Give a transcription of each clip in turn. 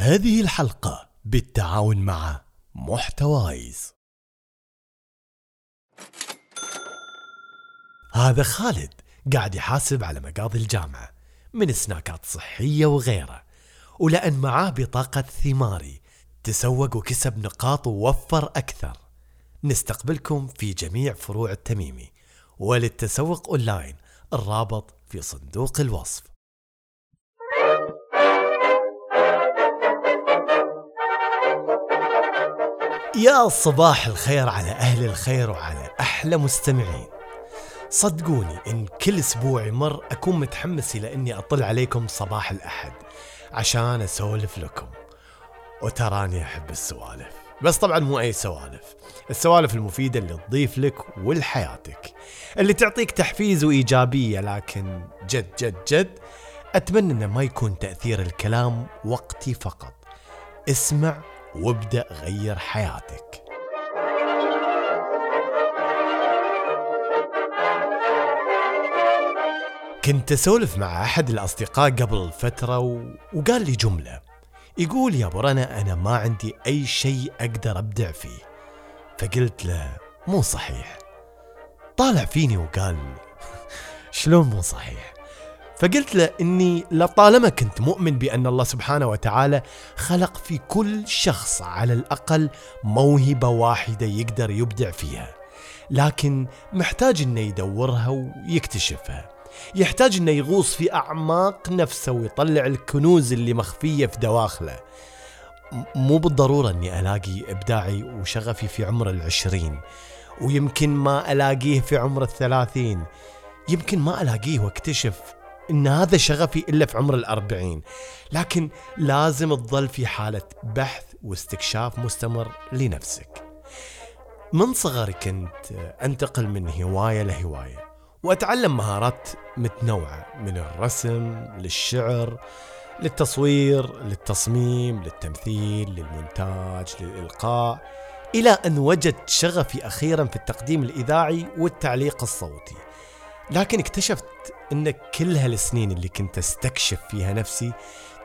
هذه الحلقة بالتعاون مع محتوايز. هذا خالد قاعد يحاسب على مقاضي الجامعة من سناكات صحية وغيره ولأن معاه بطاقة ثماري تسوق وكسب نقاط ووفر أكثر. نستقبلكم في جميع فروع التميمي وللتسوق أونلاين الرابط في صندوق الوصف. يا صباح الخير على أهل الخير وعلى أحلى مستمعين. صدقوني إن كل أسبوع يمر أكون متحمس إلى إني أطل عليكم صباح الأحد عشان أسولف لكم. وتراني أحب السوالف. بس طبعا مو أي سوالف. السوالف المفيدة اللي تضيف لك ولحياتك. اللي تعطيك تحفيز وإيجابية لكن جد جد جد أتمنى أنه ما يكون تأثير الكلام وقتي فقط. اسمع وابدأ غير حياتك. كنت أسولف مع أحد الأصدقاء قبل فترة و... وقال لي جملة. يقول يا ابو رنا أنا ما عندي أي شيء أقدر أبدع فيه. فقلت له مو صحيح. طالع فيني وقال شلون مو صحيح؟ فقلت له إني لطالما كنت مؤمن بأن الله سبحانه وتعالى خلق في كل شخص على الأقل موهبة واحدة يقدر يبدع فيها. لكن محتاج إنه يدورها ويكتشفها. يحتاج إنه يغوص في أعماق نفسه ويطلع الكنوز اللي مخفية في دواخله. مو بالضرورة إني ألاقي إبداعي وشغفي في عمر العشرين ويمكن ما ألاقيه في عمر الثلاثين. يمكن ما ألاقيه وأكتشف إن هذا شغفي إلا في عمر الأربعين. لكن لازم تظل في حالة بحث واستكشاف مستمر لنفسك. من صغري كنت أنتقل من هواية لهواية وأتعلم مهارات متنوعة من الرسم للشعر للتصوير للتصميم للتمثيل للمونتاج للإلقاء إلى أن وجدت شغفي أخيرا في التقديم الإذاعي والتعليق الصوتي. لكن اكتشفت ان كل هالسنين اللي كنت أستكشف فيها نفسي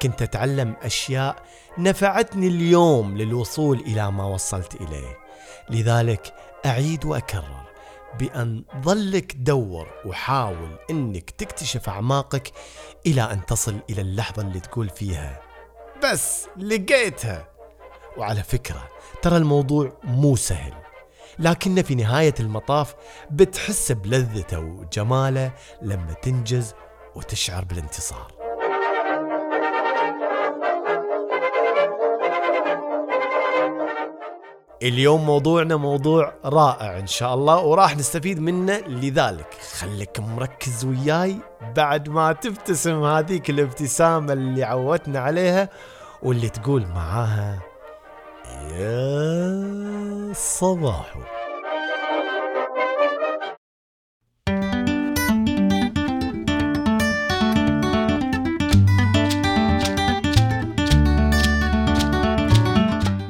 كنت أتعلم أشياء نفعتني اليوم للوصول إلى ما وصلت إليه. لذلك أعيد وأكرر بأن ظلك دور وحاول إنك تكتشف أعماقك إلى أن تصل إلى اللحظة اللي تقول فيها بس لقيتها. وعلى فكرة ترى الموضوع مو سهل. لكن في نهاية المطاف بتحس بلذته وجماله لما تنجز وتشعر بالانتصار. اليوم موضوعنا موضوع رائع إن شاء الله وراح نستفيد منه. لذلك خليك مركز وياي بعد ما تبتسم هذيك الابتسامة اللي عودتنا عليها واللي تقول معاها يا صباحو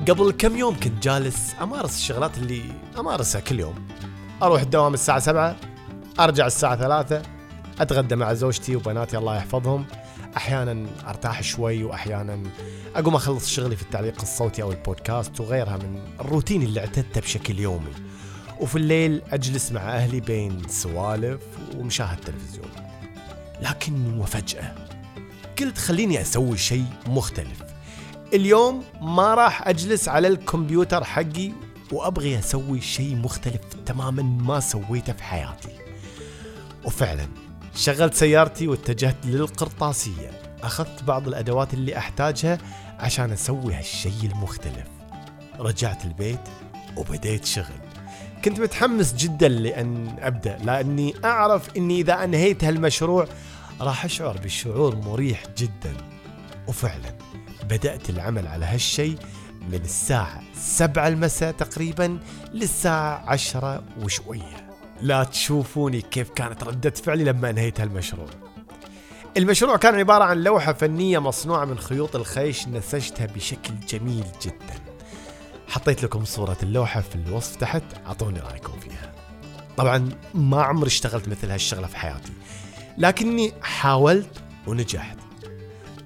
قبل كم يوم كنت جالس أمارس الشغلات اللي أمارسها كل يوم. أروح الدوام الساعة سبعة أرجع الساعة ثلاثة أتغدى مع زوجتي وبناتي الله يحفظهم. أحيانا أرتاح شوي واحيانا أقوم أخلص شغلي في التعليق الصوتي أو البودكاست وغيرها من الروتين اللي اعتدته بشكل يومي. وفي الليل أجلس مع أهلي بين سوالف ومشاهد تلفزيون لكن وفجأة قلت خليني أسوي شيء مختلف. اليوم ما راح أجلس على الكمبيوتر حقي وأبغي أسوي شيء مختلف تماما ما سويته في حياتي. وفعلا شغلت سيارتي واتجهت للقرطاسية. أخذت بعض الأدوات اللي أحتاجها عشان أسوي هالشيء المختلف. رجعت البيت وبديت شغل. كنت متحمس جدا لأن أبدأ لأني أعرف أني إذا أنهيت هالمشروع راح أشعر بشعور مريح جدا. وفعلا بدأت العمل على هالشيء من الساعة سبعة المساء تقريبا للساعة عشرة وشوية. لا تشوفوني كيف كانت ردة فعلي لما انهيت هالمشروع. المشروع كان عبارة عن لوحة فنية مصنوعة من خيوط الخيش نسجتها بشكل جميل جدا. حطيت لكم صورة اللوحة في الوصف تحت أعطوني رأيكم فيها. طبعا ما عمري اشتغلت مثل هالشغلة في حياتي لكني حاولت ونجحت.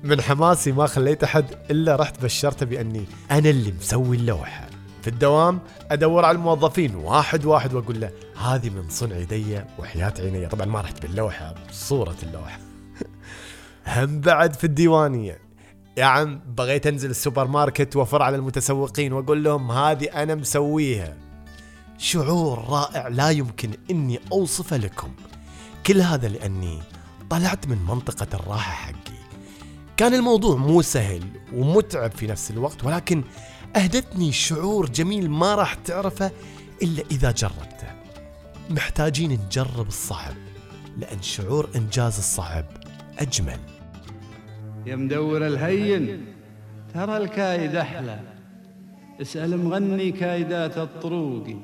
من حماسي ما خليت أحد إلا رحت بشرته بأني أنا اللي مسوي اللوحة. في الدوام أدور على الموظفين واحد واحد وأقول له هذه من صنع يدي وحياة عيني. طبعا ما رحت باللوحة بصورة اللوحة. هم بعد في الديوانية. يا عم بغيت أنزل السوبر ماركت وأفر على المتسوقين وأقول لهم هذه أنا مسويها. شعور رائع لا يمكن إني أوصفه لكم. كل هذا لأني طلعت من منطقة الراحة حقي. كان الموضوع مو سهل ومتعب في نفس الوقت ولكن أهدتني شعور جميل ما راح تعرفه إلا إذا جربته. محتاجين نجرب الصعب لأن شعور إنجاز الصعب أجمل. يا مدور الهين ترى الكايد أحلى. اسأل مغني كايدات الطروقي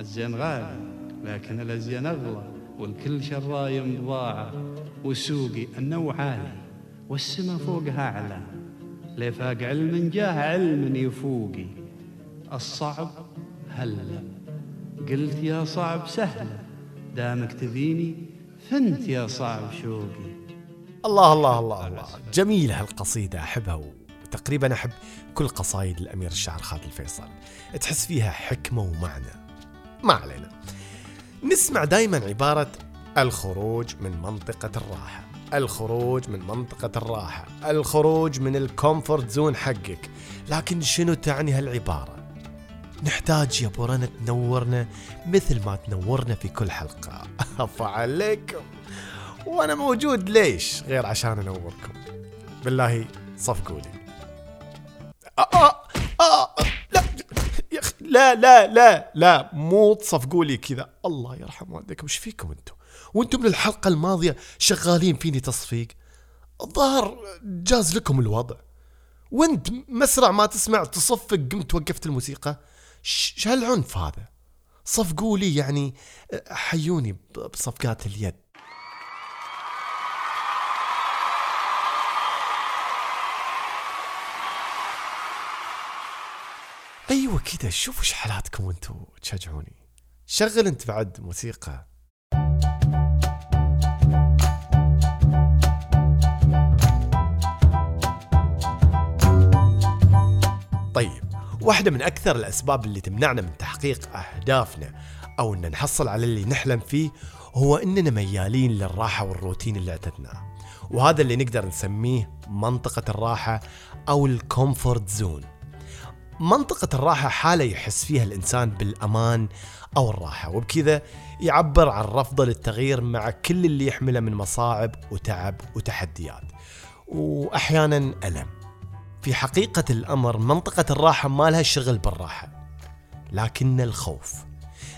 الزين غالي لكن الأزين أغلى والكل شرايم بضاعة وسوقي النوع عالي والسما فوقها أعلى. لفاق علم جاه علم يفوقي الصعب هلا. قلت يا صعب سهلة دامك تبيني فنت يا صعب شوقي. الله الله الله الله. جميلة هالقصيدة أحبها وتقريبا أحب كل قصايد الأمير الشاعر خالد الفيصل. تحس فيها حكمة ومعنى. ما علينا. نسمع دايما عبارة الخروج من منطقة الراحة. الخروج من منطقة الراحة. الخروج من ال comfort zone حقك. لكن شنو تعني هالعبارة؟ نحتاج يا بورنا تنورنا مثل ما تنورنا في كل حلقة. أفا عليكم. وأنا موجود ليش؟ غير عشان أنوركم. بالله صفقوا لي آه آه آه لا لا لا لا لا مو تصفقوا لي كذا. الله يرحم والديكم وش فيكم أنتم؟ وأنتم من الحلقة الماضية شغالين فيني تصفيق. الظاهر جاز لكم الوضع. وأنت مسرع ما تسمع تصفق قمت وقفت الموسيقى. ش هالعنف هذا؟ صفقوا لي يعني حيوني بصفقات اليد. أيوه كذا شوفوا إيش حالاتكم وأنتم تشجعوني. شغل انت بعد موسيقى. طيب واحدة من أكثر الأسباب اللي تمنعنا من تحقيق أهدافنا أو أن نحصل على اللي نحلم فيه هو أننا ميالين للراحة والروتين اللي اعتدناه وهذا اللي نقدر نسميه منطقة الراحة أو ال comfort zone. منطقة الراحة حالة يحس فيها الإنسان بالأمان أو الراحة وبكذا يعبر عن رفضه للتغيير مع كل اللي يحمله من مصاعب وتعب وتحديات. وأحيانا ألم. في حقيقة الأمر منطقة الراحة ما لها شغل بالراحة لكن الخوف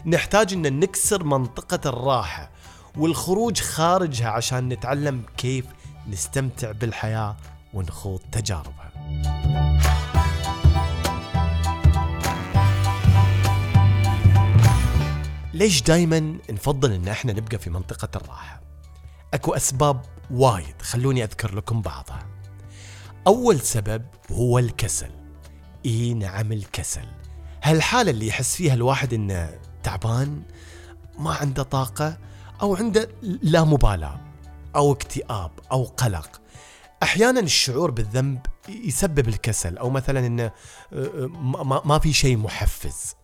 نحتاج أن نكسر منطقة الراحة والخروج خارجها عشان نتعلم كيف نستمتع بالحياة ونخوض تجاربها ليش دايما نفضل إن إحنا نبقى في منطقة الراحة؟ أكو أسباب وايد خلوني أذكر لكم بعضها. أول سبب هو الكسل. إي نعم الكسل. هالحالة اللي يحس فيها الواحد إنه تعبان ما عنده طاقة أو عنده لا مبالاة أو اكتئاب أو قلق. أحيانا الشعور بالذنب يسبب الكسل أو مثلا إنه ما في شيء محفز.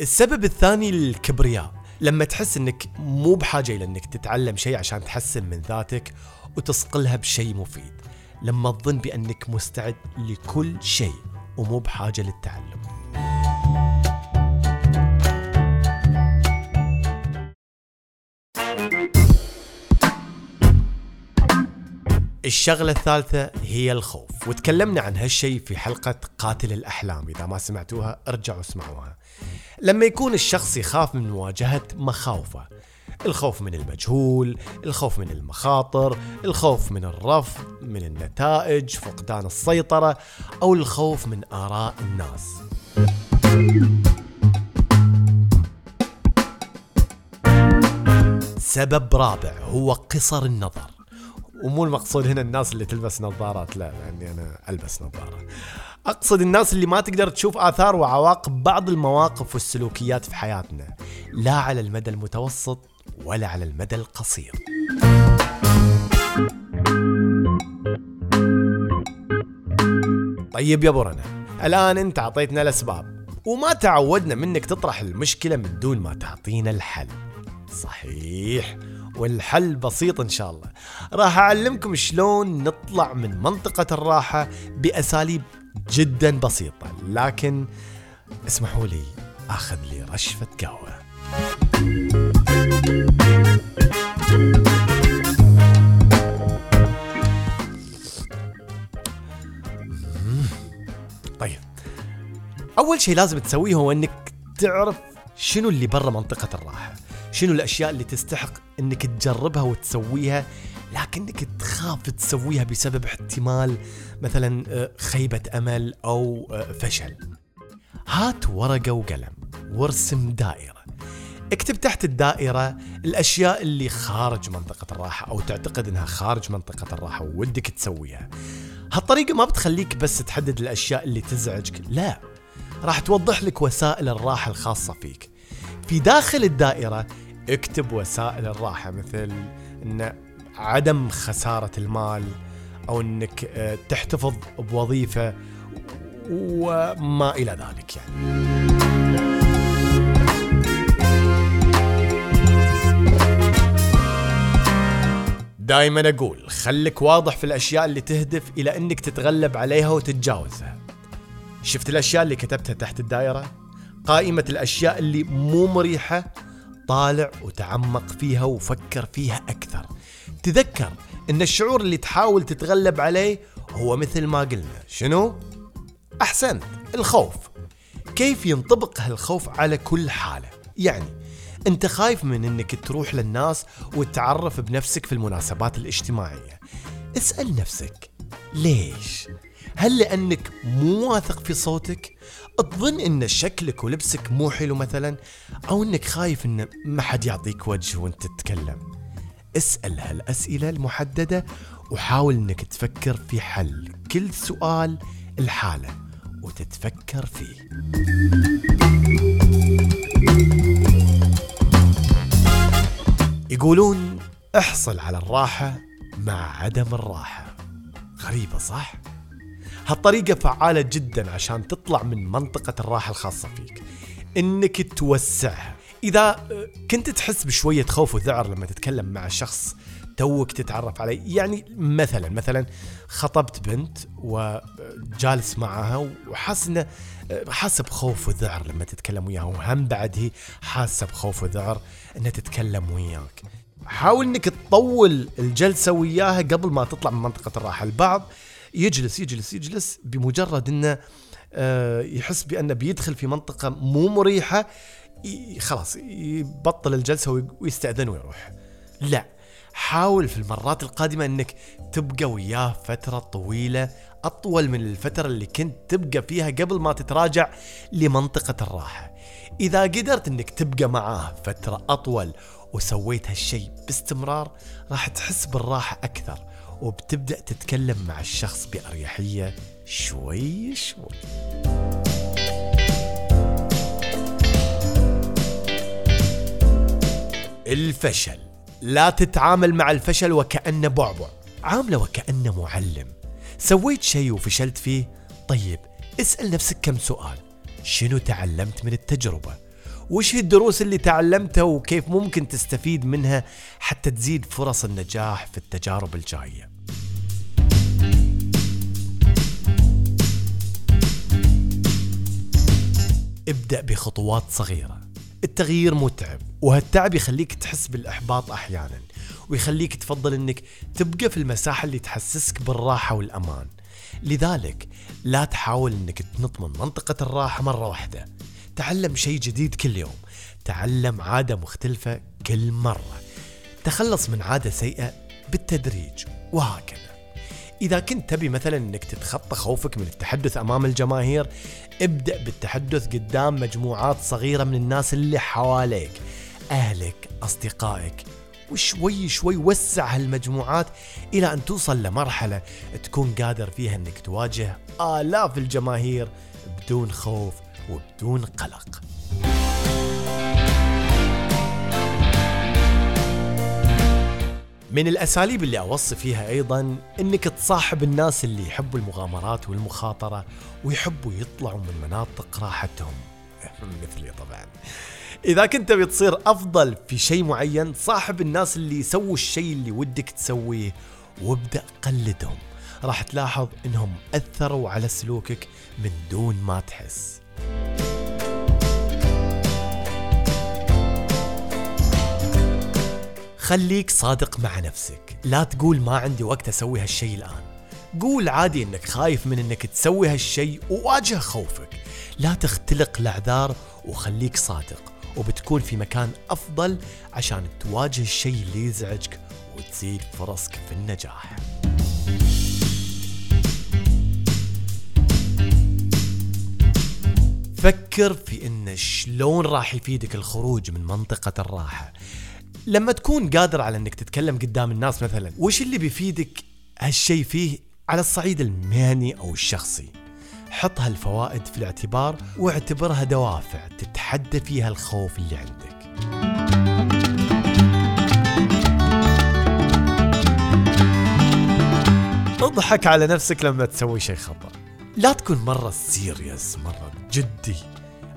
السبب الثاني الكبرياء لما تحس إنك مو بحاجة إلى إنك تتعلم شيء عشان تحسن من ذاتك وتصقلها بشيء مفيد لما تظن بأنك مستعد لكل شيء ومو بحاجة للتعلم. الشغلة الثالثة هي الخوف وتكلمنا عن هالشيء في حلقة قاتل الأحلام. إذا ما سمعتوها ارجعوا اسمعوها. لما يكون الشخص يخاف من مواجهة مخاوفه. الخوف من المجهول الخوف من المخاطر الخوف من الرفض من النتائج فقدان السيطرة أو الخوف من آراء الناس. سبب رابع هو قصر النظر. ومو المقصود هنا الناس اللي تلبس نظارات لا لأني أنا ألبس نظارة. أقصد الناس اللي ما تقدر تشوف آثار وعواقب بعض المواقف والسلوكيات في حياتنا لا على المدى المتوسط ولا على المدى القصير. طيب يا برنا الآن أنت أعطيتنا الأسباب وما تعودنا منك تطرح المشكلة من دون ما تعطينا الحل. صحيح. والحل بسيط إن شاء الله. راح أعلمكم شلون نطلع من منطقة الراحة بأساليب جدا بسيطة لكن اسمحوا لي أخذ لي رشفة قهوة. طيب. أول شيء لازم تسويه هو إنك تعرف شنو اللي برا منطقة الراحة. شنو الأشياء اللي تستحق إنك تجربها وتسويها لكنك تخاف تسويها بسبب احتمال مثلا آه، خيبة أمل أو آه، فشل. هات ورقة وقلم وارسم دائرة. اكتب تحت الدائرة الأشياء اللي خارج منطقة الراحة أو تعتقد أنها خارج منطقة الراحة وودك تسويها. هالطريقة ما بتخليك بس تحدد الأشياء اللي تزعجك لا. راح توضح لك وسائل الراحة الخاصة فيك. في داخل الدائرة اكتب وسائل الراحة مثل أن عدم خسارة المال أو أنك آه، تحتفظ بوظيفة وما إلى ذلك يعني. دائما أقول خلك واضح في الأشياء اللي تهدف إلى إنك تتغلب عليها وتتجاوزها. شفت الأشياء اللي كتبتها تحت الدائرة؟ قائمة الأشياء اللي مو مريحة طالع وتعمق فيها وفكر فيها أكثر. تذكر إن الشعور اللي تحاول تتغلب عليه هو مثل ما قلنا شنو؟ احسنت الخوف. كيف ينطبق هالخوف على كل حالة؟ يعني أنت خايف من إنك تروح للناس وتتعرف بنفسك في المناسبات الاجتماعية. اسأل نفسك ليش؟ هل لأنك مو واثق في صوتك؟ تظن إن شكلك ولبسك مو حلو مثلا؟ أو إنك خايف إن ما حد يعطيك وجه وإنت تتكلم؟ اسأل هالأسئلة المحددة وحاول إنك تفكر في حل كل سؤال الحاله وتتفكر فيه. يقولون احصل على الراحة مع عدم الراحة. غريبة صح؟ هالطريقة فعالة جدا عشان تطلع من منطقة الراحة الخاصة فيك. إنك توسعها إذا كنت تحس بشوية خوف وذعر لما تتكلم مع شخص توك تتعرف عليه. يعني مثلا مثلا خطبت بنت وجالس معها وحاس إنه حاسه بخوف وذعر لما تتكلم وياها. وهم بعد هي حاسة بخوف وذعر إنها تتكلم وياك. حاول إنك تطول الجلسة وياها قبل ما تطلع من منطقة الراحة. البعض يجلس يجلس يجلس بمجرد إنه آه، يحس بأنه بيدخل في منطقة مو مريحة خلاص يبطل الجلسة ويستأذن ويروح. لا حاول في المرات القادمة إنك تبقى وياه فترة طويلة أطول من الفترة اللي كنت تبقى فيها قبل ما تتراجع لمنطقة الراحة. إذا قدرت إنك تبقى معاه فترة أطول وسويت هالشيء باستمرار راح تحس بالراحة أكثر. وبتبدأ تتكلم مع الشخص بأريحية شوي شوي. الفشل. لا تتعامل مع الفشل وكأنه بعبع. عاملة وكأنه معلم. سويت شيء وفشلت فيه؟ طيب اسأل نفسك كم سؤال. شنو تعلمت من التجربة؟ وش هي الدروس اللي تعلمتها وكيف ممكن تستفيد منها حتى تزيد فرص النجاح في التجارب الجاية؟ ابدأ بخطوات صغيرة. التغيير متعب وهالتعب يخليك تحس بالإحباط أحيانا ويخليك تفضل أنك تبقى في المساحة اللي تحسسك بالراحة والأمان. لذلك لا تحاول أنك تنط من منطقة الراحة مرة واحدة. تعلم شيء جديد كل يوم. تعلم عادة مختلفة كل مرة. تخلص من عادة سيئة بالتدريج وهكذا. إذا كنت تبي مثلا أنك تتخطى خوفك من التحدث أمام الجماهير ابدأ بالتحدث قدام مجموعات صغيرة من الناس اللي حواليك أهلك أصدقائك وشوي شوي وسع هالمجموعات إلى أن توصل لمرحلة تكون قادر فيها أنك تواجه آلاف الجماهير بدون خوف وبدون قلق. من الأساليب اللي أوصي فيها أيضا أنك تصاحب الناس اللي يحبوا المغامرات والمخاطرة ويحبوا يطلعوا من مناطق راحتهم. مثلي طبعا. إذا كنت بتصير أفضل في شيء معين صاحب الناس اللي يسووا الشيء اللي ودك تسويه وابدأ قلدهم. راح تلاحظ إنهم أثروا على سلوكك من دون ما تحس. خليك صادق مع نفسك. لا تقول ما عندي وقت أسوي هالشيء الآن. قول عادي إنك خايف من إنك تسوي هالشيء وواجه خوفك. لا تختلق الأعذار وخليك صادق وبتكون في مكان أفضل عشان تواجه الشيء اللي يزعجك وتزيد فرصك في النجاح. فكر في إن شلون راح يفيدك الخروج من منطقة الراحة. لما تكون قادر على إنك تتكلم قدام الناس مثلا وش اللي بيفيدك هالشيء فيه على الصعيد المهني أو الشخصي؟ حط هالفوائد في الاعتبار واعتبرها دوافع تتحدى فيها الخوف اللي عندك. اضحك على نفسك لما تسوي شيء خطأ. لا تكون مرة سيريس مرة جدي.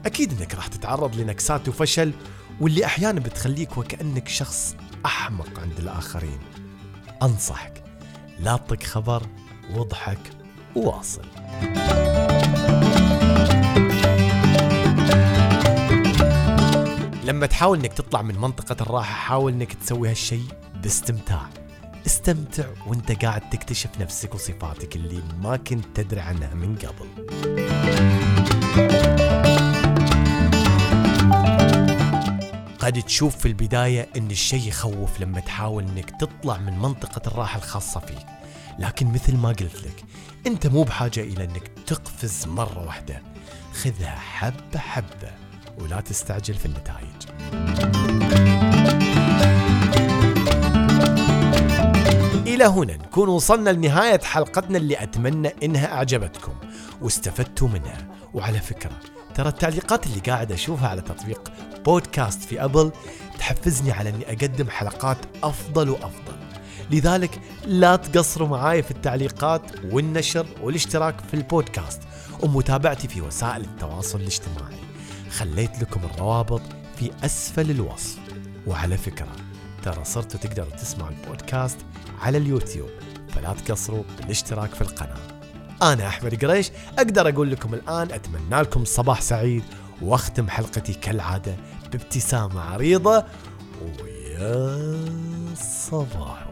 أكيد أنك راح تتعرض لنكسات وفشل واللي أحيانا بتخليك وكأنك شخص أحمق عند الآخرين. أنصحك لا تطق خبر واضحك وواصل لما تحاول إنك تطلع من منطقة الراحة حاول إنك تسوي هالشيء باستمتاع. استمتع وإنت قاعد تكتشف نفسك وصفاتك اللي ما كنت تدري عنها من قبل. قد تشوف في البداية إن الشيء يخوف لما تحاول إنك تطلع من منطقة الراحة الخاصة فيك. لكن مثل ما قلت لك أنت مو بحاجة إلى إنك تقفز مرة واحدة. خذها حبة حبة ولا تستعجل في النتائج. إلى هنا نكون وصلنا لنهاية حلقتنا اللي أتمنى إنها أعجبتكم واستفدتوا منها. وعلى فكرة ترى التعليقات اللي قاعد أشوفها على تطبيق بودكاست في أبل تحفزني على أني أقدم حلقات أفضل وأفضل. لذلك لا تقصروا معاي في التعليقات والنشر والاشتراك في البودكاست ومتابعتي في وسائل التواصل الاجتماعي. خليت لكم الروابط في أسفل الوصف. وعلى فكرة ترى صرتوا تقدروا تسمعوا البودكاست على اليوتيوب فلا تقصروا بالاشتراك في القناة. أنا أحمد قريش أقدر أقول لكم الآن أتمنى لكم صباح سعيد وأختم حلقتي كالعادة بابتسامة عريضة ويا صباح.